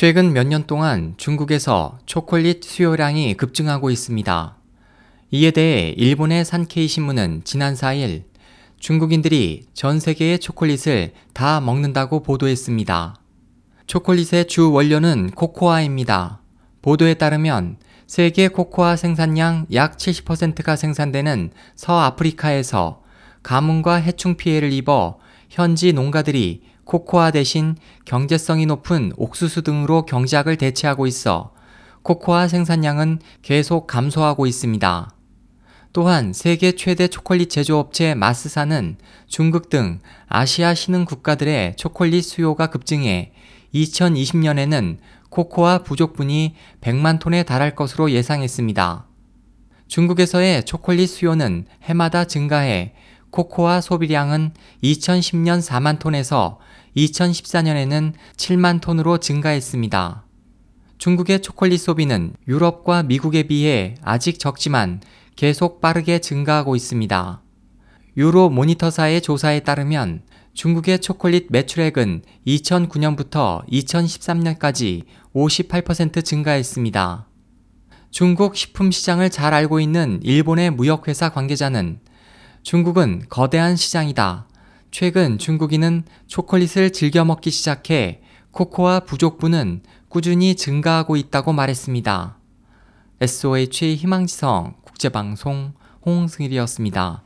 최근 몇 년 동안 중국에서 초콜릿 수요량이 급증하고 있습니다. 이에 대해 일본의 산케이 신문은 지난 4일 중국인들이 전 세계의 초콜릿을 다 먹는다고 보도했습니다. 초콜릿의 주 원료는 코코아입니다. 보도에 따르면 세계 코코아 생산량 약 70%가 생산되는 서아프리카에서 가뭄과 해충 피해를 입어 현지 농가들이 코코아 대신 경제성이 높은 옥수수 등으로 경작을 대체하고 있어 코코아 생산량은 계속 감소하고 있습니다. 또한 세계 최대 초콜릿 제조업체 마스사는 중국 등 아시아 신흥 국가들의 초콜릿 수요가 급증해 2020년에는 코코아 부족분이 100만 톤에 달할 것으로 예상했습니다. 중국에서의 초콜릿 수요는 해마다 증가해 코코아 소비량은 2010년 4만 톤에서 2014년에는 7만 톤으로 증가했습니다. 중국의 초콜릿 소비는 유럽과 미국에 비해 아직 적지만 계속 빠르게 증가하고 있습니다. 유로 모니터사의 조사에 따르면 중국의 초콜릿 매출액은 2009년부터 2013년까지 58% 증가했습니다. 중국 식품 시장을 잘 알고 있는 일본의 무역회사 관계자는 중국은 거대한 시장이다. 최근 중국인은 초콜릿을 즐겨 먹기 시작해 코코아 부족분은 꾸준히 증가하고 있다고 말했습니다. SOH 희망지성 국제방송 홍승일이었습니다.